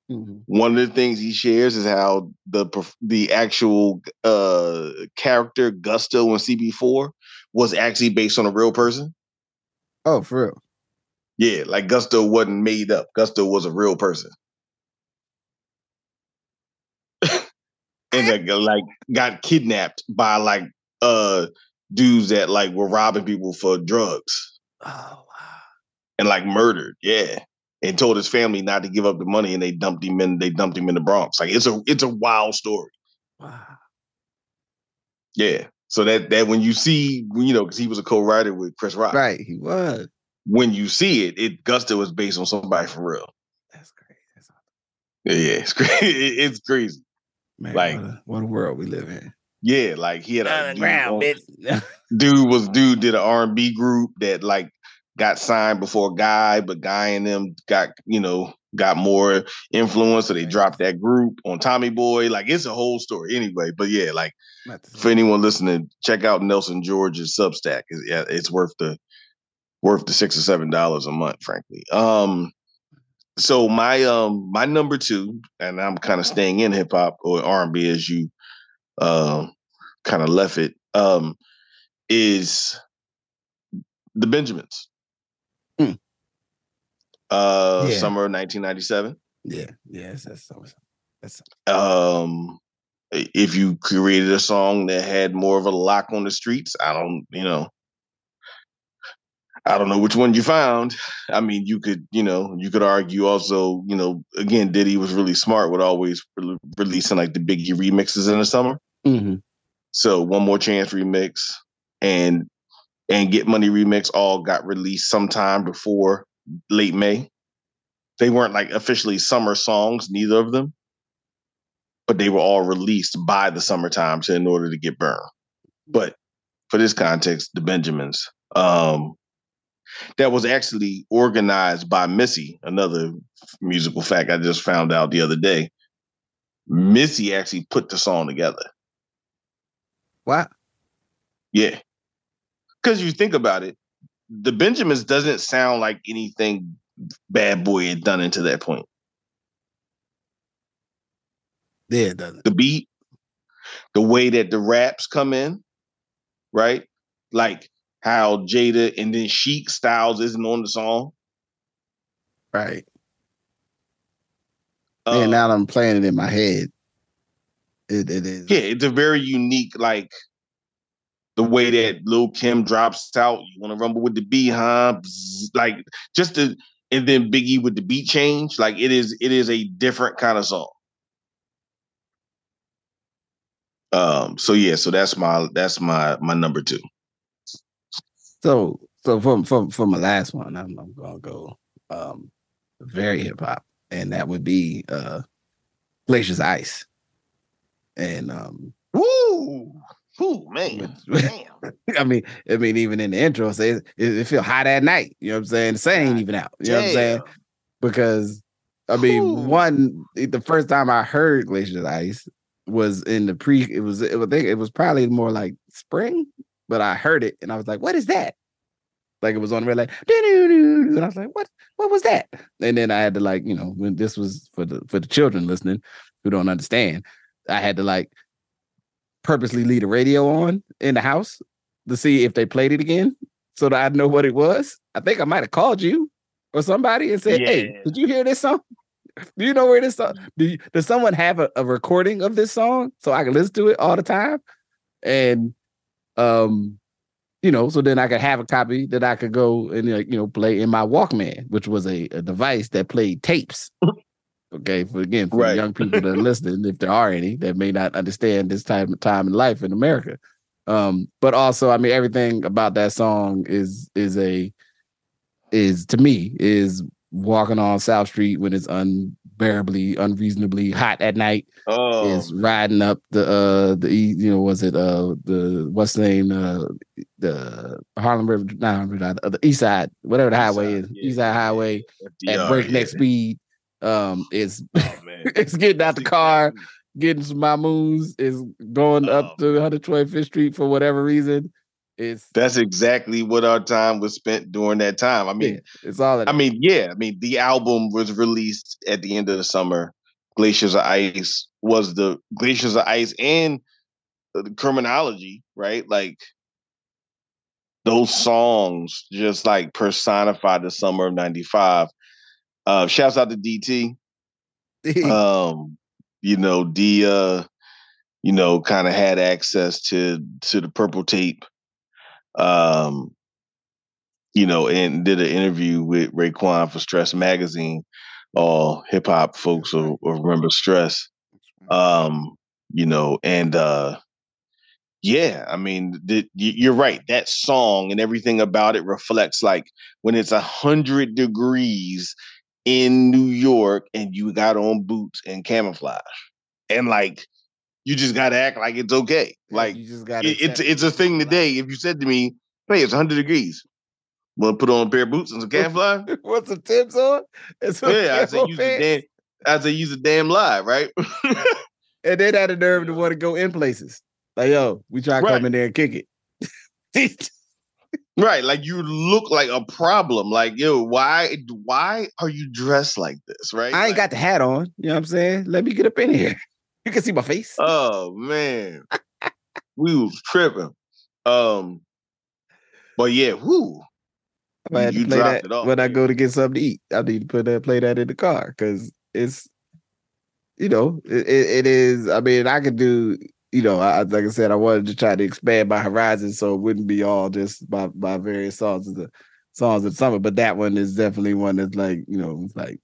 Mhm. One of the things he shares is how the the actual uh character Gusto in CB4 was actually based on a real person. Oh, for real. Yeah, like Gusto wasn't made up. Gusto was a real person. *laughs* and that like got kidnapped by like uh dudes that like were robbing people for drugs Oh wow. and like murdered. Yeah. And told his family not to give up the money and they dumped him in they dumped him in the Bronx. Like it's a it's a wild story. Wow. Yeah. So that that when you see you know because he was a co-writer with Chris Rock. Right, he was. When you see it, it Gusto is based on somebody for real. That's crazy. That's awesome. Yeah, yeah, it's *laughs* crazy. It's crazy. Man, Like- what, a, what a world we live in. Yeah, like he had a dude, on- bitch. *laughs* dude was dude did an R and B group that like got signed before Guy, but Guy and them got you know got more influence, so they dropped that group on Tommy Boy. Like it's a whole story anyway. But yeah, like for anyone listening, check out Nelson George's Substack. It's, yeah, it's worth the worth the six or seven dollars a month, frankly. Um, so my um my number two, and I'm kind of staying in hip hop or R and B as you uh, kind of left it, um, is the Benjamins. Uh, yeah. summer of 1997. Yeah, yes, that's that's. Um, if you created a song that had more of a lock on the streets, I don't, you know, I don't know which one you found. I mean, you could, you know, you could argue also, you know, again, Diddy was really smart with always re- releasing like the Biggie remixes in the summer. Mm-hmm. So one more chance remix and and Get Money remix all got released sometime before late May. They weren't like officially summer songs, neither of them, but they were all released by the summertime so in order to get burned. But for this context, the Benjamins. Um, that was actually organized by Missy, another musical fact I just found out the other day. Missy actually put the song together. What? Yeah. Because you think about it, the Benjamins doesn't sound like anything Bad Boy had done until that point. Yeah, it doesn't. The beat, the way that the raps come in, right? Like how Jada and then Sheek Styles isn't on the song. Right. Um, and now I'm playing it in my head. It, it is. Yeah, it's a very unique, like the way that Lil Kim drops out. You want to rumble with the B, huh? Like just the and then Biggie with the beat change. Like it is, it is a different kind of song. Um. So yeah. So that's my that's my my number two. So so from from from my last one, I'm, I'm gonna go um very hip hop, and that would be uh Glacier's Ice. And um Woo! Ooh, *laughs* man. Damn. I mean, I mean, even in the intro, says it, it, feel hot at night. You know what I'm saying? The sun ain't even out. You Damn. know what I'm saying? Because I mean, Ooh. one the first time I heard Glacier's Ice was in the pre. It was it was, it was probably more like spring but I heard it and I was like, what is that? Like it was on the red, like, and I was like, what, what was that? And then I had to like, you know, when this was for the for the children listening who don't understand, I had to like purposely leave the radio on in the house to see if they played it again so that I'd know what it was. I think I might have called you or somebody and said, yeah. Hey, did you hear this song? Do you know where this song? Do you, does someone have a, a recording of this song so I can listen to it all the time? And um, you know, so then I could have a copy that I could go and you know, play in my Walkman, which was a, a device that played tapes. Okay, for again, for right. young *laughs* people that are listening, if there are any that may not understand this time time in life in America. Um, but also, I mean, everything about that song is is a is to me is walking on South Street when it's unbearably, unreasonably hot at night. Oh. Is riding up the uh the you know was it uh the what's the name uh the Harlem River not Harlem River uh, the East Side whatever the East highway side, is yeah. East Side Highway FDR, at breakneck yeah. speed. Um, is *laughs* oh, it's getting out the car, getting some mamoons, is going oh. up to 125th Street for whatever reason it's that's exactly what our time was spent during that time. I mean, yeah, it's all. I mean, yeah. I mean, the album was released at the end of the summer. Glaciers of Ice was the Glaciers of Ice and the criminology, right? Like those songs just like personify the summer of 95. Uh shouts out to DT. *laughs* um, you know, Dia, you know, kind of had access to to the purple tape um, you know, and did an interview with Raekwon for Stress Magazine. All hip hop folks will, will, remember Stress. Um, you know, and uh, yeah, I mean, the, you're right. That song and everything about it reflects like when it's a hundred degrees in New York and you got on boots and camouflage, and like you just got to act like it's okay. Like you just got it, it's it's a thing today. If you said to me, "Hey, it's 100 degrees," Want to put on a pair of boots and some *laughs* camouflage? Want some tips on? Yeah, I say camo use the pants? damn. I say use a damn lie, right? And then had *laughs* the nerve to want to go in places. Like, yo, we try to Right. come in there and kick it. *laughs* right, like you look like a problem. Like, yo, why? Why are you dressed like this? Right? I ain't Like, got the hat on. You know what I'm saying? Let me get up in here. *laughs* You can see my face. Oh man, we was tripping. Um, but yeah, whoo. I had to you play dropped that it off, when I go to get something to eat. I need to put that play that in the car because it's you know it, it, it is. I mean, I could do you know I, like I said, I wanted to try to expand my horizons so it wouldn't be all just by by various songs of the songs of the summer. But that one is definitely one that's like you know it's like.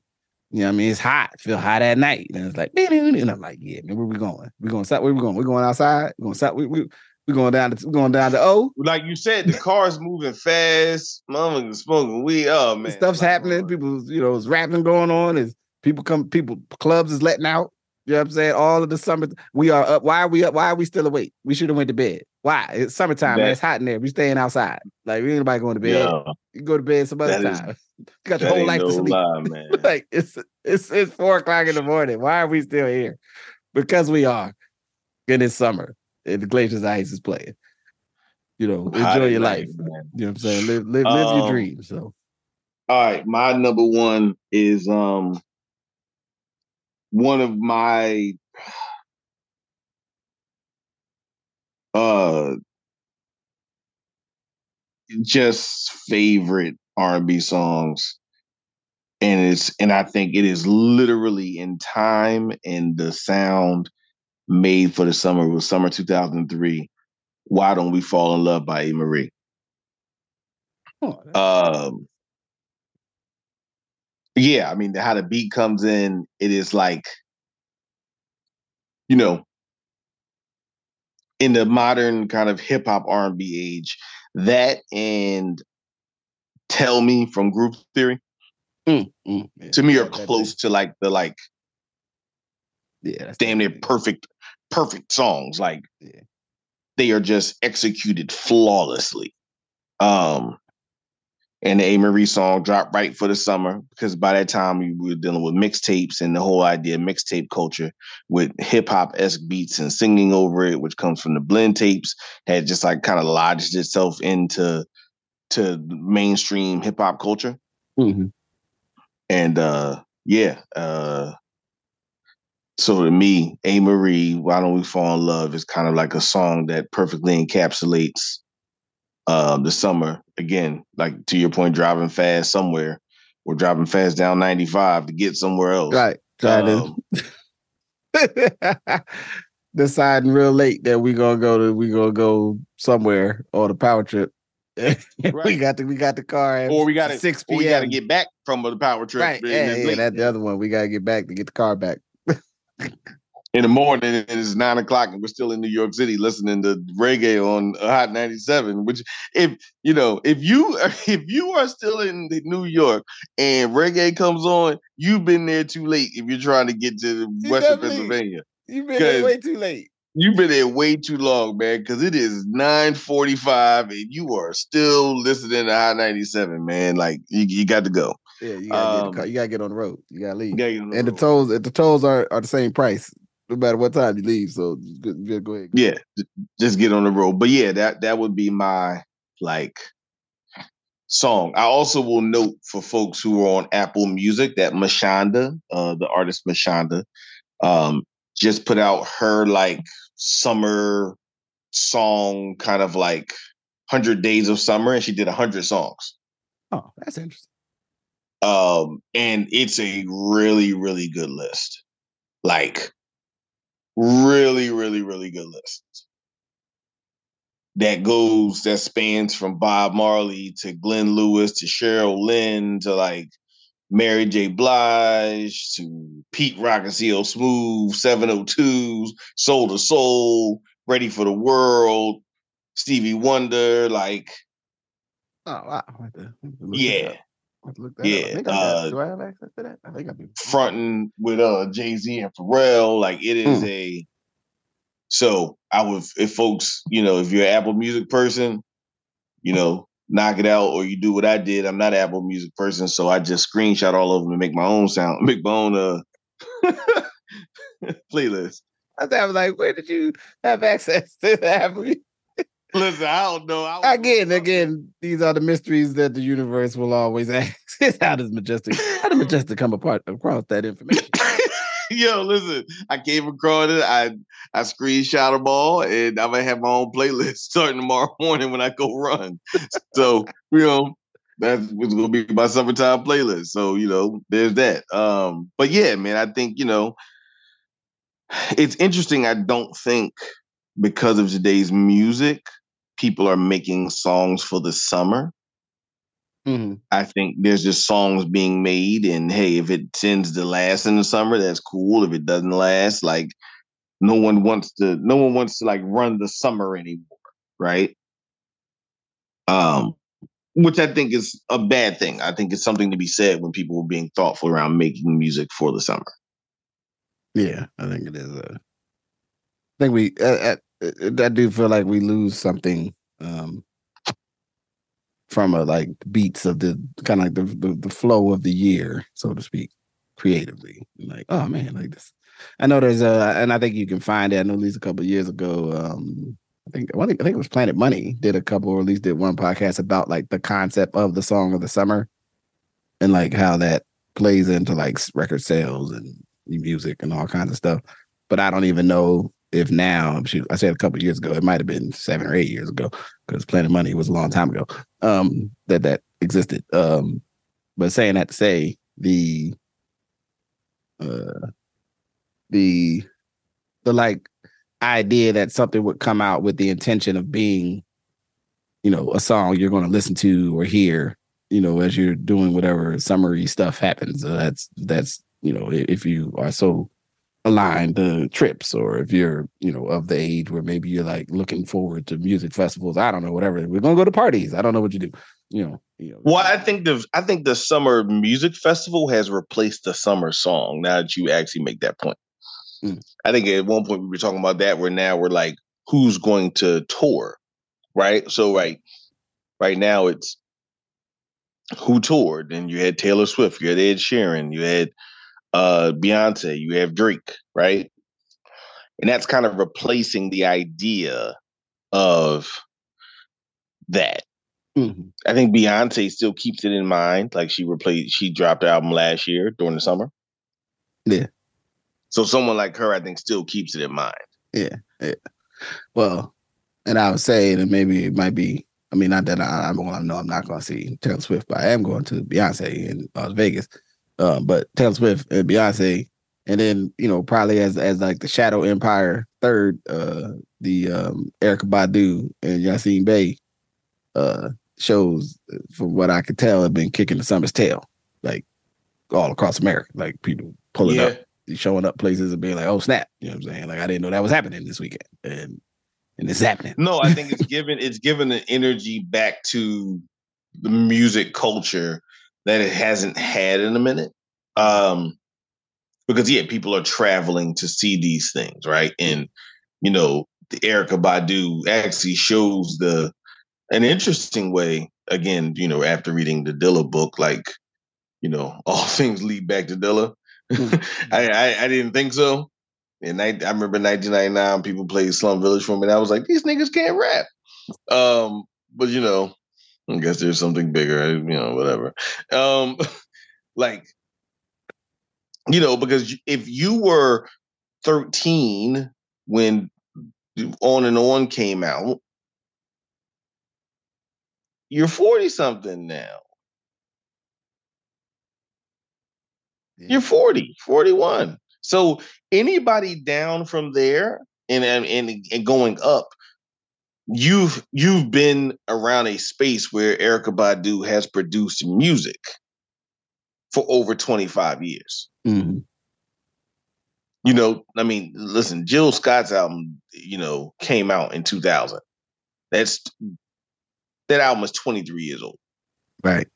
You know what I mean? It's hot. Feel hot at night. And it's like, and I'm like, yeah, man, where we going? We going south? Where we going? We going outside? We going south? We we we going down to we going down to O. Like you said, the car's moving fast. Mama smoking weed. Oh man, stuff's Like, happening. People, you know, it's rapping going on. Is people come? People clubs is letting out. You know what I'm saying? All of the summer, we are up. Why are we up? Why are we still awake? We should have went to bed. Why? It's summertime. Man. It's hot in there. We're staying outside. Like we ain't nobody going to bed. You go to bed some other That is- time. you *laughs* got your whole life no to sleep. lie, *laughs* man. like it's it's it's four o'clock in the morning. Why are we still here? Because we are. And it's summer. And the Glaciers Ice is playing. You know, enjoy your life. man. You know what I'm saying? Live live, live your Um, dreams. So All right, my number one is um one of my uh just favorite R&B songs. And it's and I think it is literally in time and the sound made for the summer. Was summer 2003 why don't we fall in love by Amerie. Oh, um yeah i mean how the beat comes in it is like you know in the modern kind of hip hop r&b age that and tell me from Groove Theory Mm, mm, yeah, to me are close to like the like Yeah, damn near perfect perfect songs like Yeah. they are just executed flawlessly um and the Amerie song dropped right for the summer because by that time we were dealing with mixtapes and the whole idea of mixtape culture with hip hop esque beats and singing over it, which comes from the blend tapes, had just like kind of lodged itself into to mainstream hip hop culture. Mhm. And uh yeah, uh so to me, Amerie, Why Don't We Fall in Love is kind of like a song that perfectly encapsulates um the summer. Again, like to your point, driving fast somewhere. We're driving fast down 95 to get somewhere else. Right. Trying Um, to *laughs* deciding real late that we gonna go to we gonna go somewhere on a power trip. *laughs* we got the we got the car at or we gotta six or p.m. we gotta get back from the power trip. right. Yeah, yeah, that's the other one. We gotta get back to get the car back. *laughs* in the morning it's nine o'clock and we're still in New York City listening to reggae on Hot 97. Which if you know, if you *laughs* if you are still in New York and reggae comes on, you've been there too late if you're trying to get to You Western Pennsylvania. You've been there way too late. You've been there way too long, man, because it is 945 and you are still listening to Hot 97, man. Like you, you got to go. Yeah, you gotta get Um, the. You gotta get on the road. You gotta leave. You gotta get and the road. tolls, the tolls are, are the same price no matter what time you leave. So just, go- just go ahead. yeah just get on the road but yeah that that would be my like song i also will note for folks who are on apple music that mashonda uh the artist mashonda um just put out her like summer song kind of like 100 days of summer and she did 100 songs Oh, that's interesting. um and it's a really really good list like really really really good list that goes that spans from bob marley to glenn lewis to cheryl lynn to like mary j. Blige to pete rock and cl smooth 702s soul to soul ready for the world stevie wonder like Oh, wow. I have to- I look that yeah up. I have to look that up. I Yeah, think I got, uh, do I have access to that? I think I do. fronting with uh Jay Z and Pharrell. Like it is Mm. a. So I would, if folks, you know, if you're an Apple Music person, you know, knock it out or you do what I did. I'm not an Apple Music person, so I just screenshot all of them and make my own sound, *laughs* make my own uh *laughs* playlist. I was like, where did you have access to that? *laughs* Listen, I don't know. I again, again, these are the mysteries that the universe will always *laughs* ask. how does Majestic, how did Majestic come apart across that information? *laughs* Yo, listen, I came across it. I I screenshot them all, and I'm gonna have my own playlist *laughs* starting tomorrow morning when I go run. so you know, that's what's gonna be my summertime playlist. So you know, there's that. Um, but yeah, man, I think you know, it's interesting. I don't think because of today's music, people are making songs for the summer. Mm-hmm. I think there's just songs being made, and hey, if it tends to last in the summer, that's cool. If it doesn't last, like no one wants to, no one wants to like run the summer anymore, right? Um, which I think is a bad thing. I think it's something to be said when people are being thoughtful around making music for the summer. Yeah, I think it is. A, I think we, uh, uh, I do feel like we lose something um, from a like beats of the kind of like the, the, the flow of the year, so to speak, creatively. Like, oh man, like this. I know there's a, and I think you can find it. I know at least a couple years ago. Um, I think I think I think it was Planet Money did a couple, or at least did one podcast about like the concept of the song of the summer, and like how that plays into like record sales and music and all kinds of stuff. But I don't even know if now, I said a couple years ago, it might have been seven or eight years ago, because Planet Money was a long time ago um, that that existed. Um, but saying that to say the uh, the the like idea that something would come out with the intention of being, you know, a song you're going to listen to or hear, you know, as you're doing whatever summary stuff happens. Uh, that's that's you know, if you are so align the trips or if you're you know of the age where maybe you're like looking forward to music festivals i don't know whatever we're gonna go to parties i don't know what you do you know, you know. Well i think the i think the summer music festival has replaced the summer song now that you actually make that point. Mm. i think at one point we were talking about that where now we're like who's going to tour right? So right right now it's who toured and you had taylor swift you had ed sheeran you had uh, Beyonce, you have Drake, right? And that's kind of replacing the idea of that. Mm-hmm. I think Beyonce still keeps it in mind. Like she replaced, she dropped the album last year during the summer. Yeah. So someone like her, I think, still keeps it in mind. Yeah. yeah. Well, and I would say that maybe it might be. I mean, not that I, I'm going to know I'm not going to see Taylor Swift, but I am going to Beyonce in Las Vegas. Uh, but Taylor Swift and Beyonce, and then you know probably as as like the Shadow Empire third, uh, the um, Erykah Badu and Yasiin Bey uh, shows, from what I could tell, have been kicking the summer's tail, like all across America. Like people pulling yeah. up, showing up places and being like, "Oh snap!" You know what I'm saying? Like I didn't know that was happening this weekend, and and it's happening. No, I think it's *laughs* given it's given the energy back to the music culture that it hasn't had in a minute. Um, because yeah, people are traveling to see these things, right? And you know, the Erykah Badu actually shows the an interesting way. Again, you know, after reading the Dilla book, like you know, *laughs* all things lead back to Dilla. Hmm. *laughs* I, I, I didn't think so. And I, I remember 1999, people played Slum Village for me, and I was like, these niggas can't rap. Um, but you know, I guess there's something bigger, you know, whatever. Um, *laughs* like, you know, because if you were 13 when On and On came out, you're 40 something now. Yeah. You're 40, 41. So anybody down from there and, and and going up you've you've been around a space where Erykah Badu has produced music for over 25 years. Mm-hmm. You know, I mean, listen, Jill Scott's album, you know, came out in 2000. That's that album is 23 years old. Right.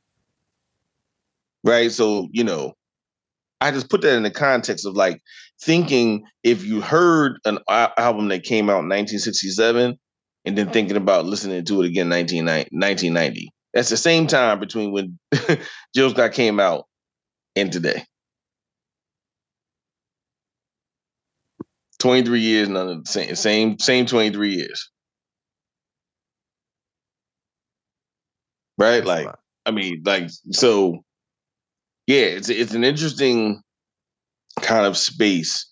Right. So, you know, I just put that in the context of like thinking if you heard an album that came out in 1967 and then thinking about listening to it again 1990, That's the same time between when *laughs* Jill Scott came out and today. 23 years, none of the same, same, same 23 years. Right? like, I mean, like, so yeah, it's it's an interesting kind of space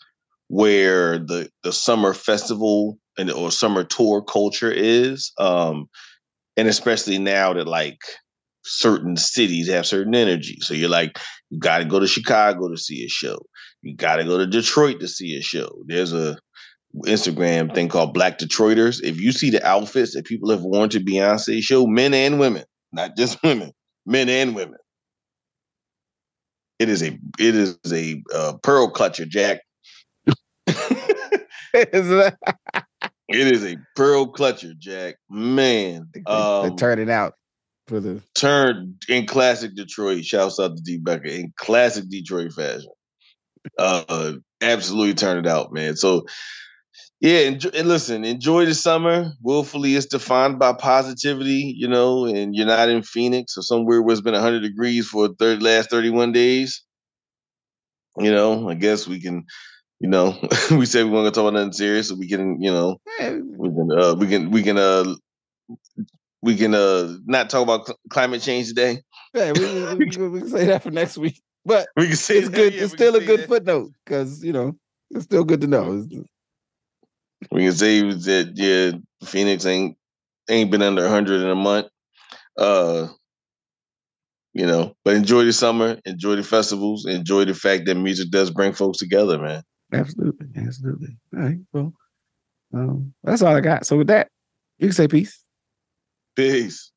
where the the summer festival and or summer tour culture is. Um, and especially now that like certain cities have certain energy. So you're like, you got to go to Chicago to see a show. You got to go to Detroit to see a show. There's a Instagram thing called Black Detroiters. If you see the outfits that people have worn to Beyonce show, men and women, not just *laughs* women, men and women. It is a it is a uh, pearl clutcher, Jack. *laughs* *laughs* It is a pearl clutcher, Jack. Man, they, um, they turn it out for the turn in classic Detroit. Shouts out to D Becker in classic Detroit fashion. Uh, absolutely turn it out, man. So, yeah, enjoy, and listen, enjoy the summer. Willfully is defined by positivity, you know, and you're not in Phoenix or somewhere where it's been 100 degrees for the third, last 31 days. You know, I guess we can you know, *laughs* we say we weren't gonna talk about nothing serious, so we can, you know, we can, uh, we can, we can, uh, we can, uh, not talk about cl- climate change today. Yeah, we, we, we, can say that for next week. But *laughs* we can say it's that, good. Yeah, it's still a good that. footnote because you know it's still good to know. We can say that yeah, Phoenix ain't ain't been under hundred in a month. Uh, you know, but enjoy the summer, enjoy the festivals, enjoy the fact that music does bring folks together, man. Absolutely, absolutely. All right, well, um, that's all I got. So with that, you can say peace. Peace.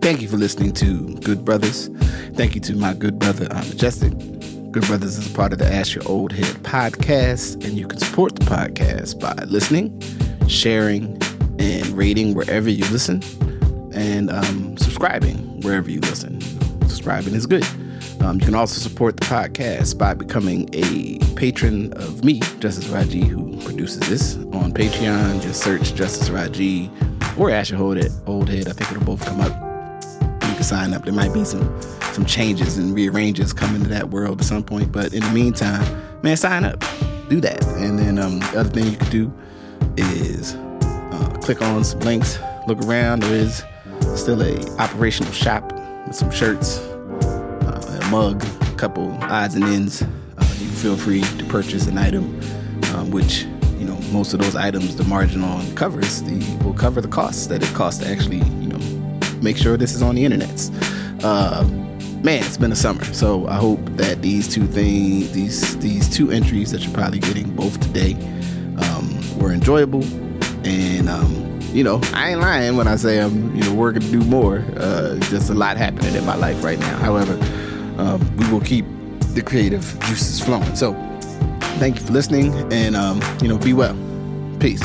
Thank you for listening to Good Brothers. Thank you to my good brother, uh, Majestic. Good Brothers is a part of the Ask Your Oldhead podcast, and you can support the podcast by listening, sharing, and rating wherever you listen, and um, subscribing wherever you listen. Subscribing is good. Um, you can also support the podcast by becoming a patron of me, Justice Rajee, who produces this on Patreon. Just search Justice Rajee or Ask Your Oldhead. Old Head. I think it'll both come up. You can sign up. There might be some some changes and rearranges coming to that world at some point. But in the meantime, man, sign up. Do that. And then um, the other thing you can do is uh, click on some links, look around. There is still a operational shop with some shirts mug, a couple odds and ends. Uh, you feel free to purchase an item, um, which you know most of those items, the margin on covers, the will cover the costs that it costs to actually you know make sure this is on the internet. Uh, man, it's been a summer, so I hope that these two things, these these two entries that you're probably getting both today, um, were enjoyable, and um, you know, I ain't lying when I say I'm, you know, working to do more. Uh, just a lot happening in my life right now. However, um, we will keep the creative juices flowing. So, thank you for listening, and um, you know, be well. Peace.